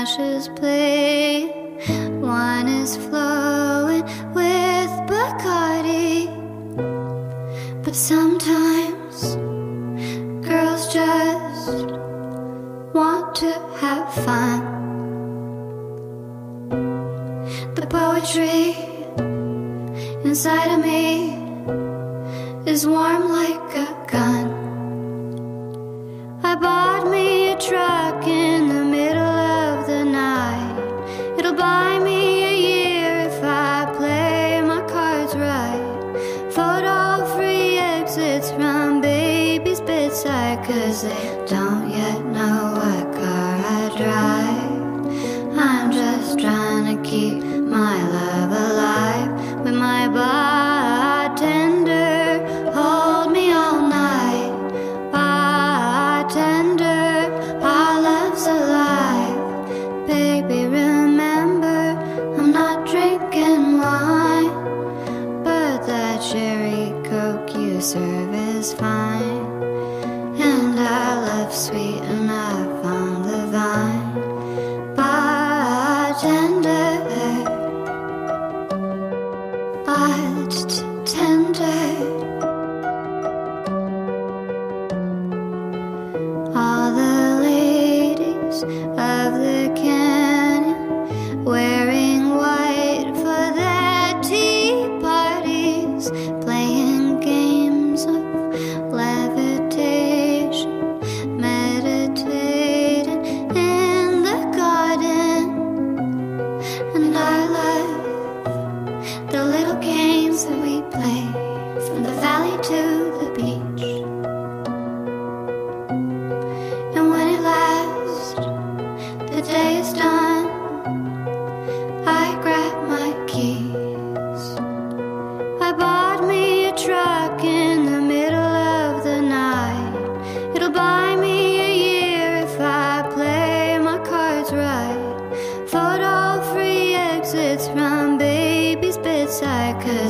ashes play. Wine is flowing with Bacardi. But sometimes girls just want to have fun. The poetry inside of me is warm like Buy me a year if I play my cards right. Photo free exits from baby's bedside, cause they don't yet know fine. And I love sweet enough on the vine, bartender. Bartender. All the ladies of the canyon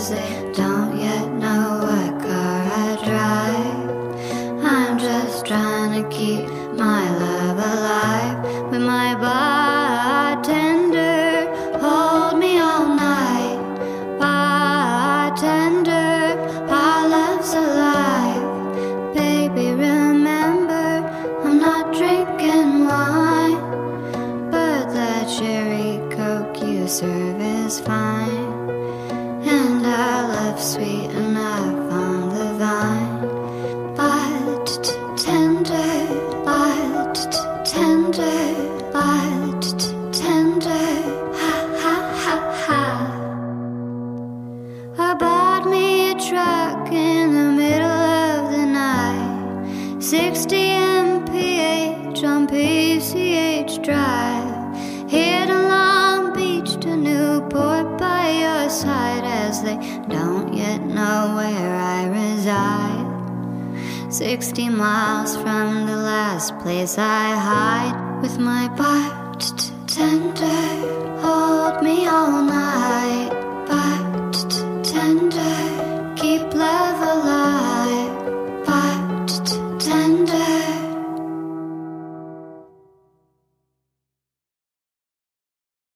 cause they don't yet know what car I drive. I'm just trying to keep my love alive with my bartender. Hold me all night, bartender. Our love's alive, baby. Remember, I'm not drinking wine, but that cherry coke you serve is fine. And I love sweet enough on the vine. But tender, but tender, but tender, ha ha ha ha. I bought me a truck in the middle of the night, 60 mph on PCH Drive, 60 miles from the last place I hide with my bartender.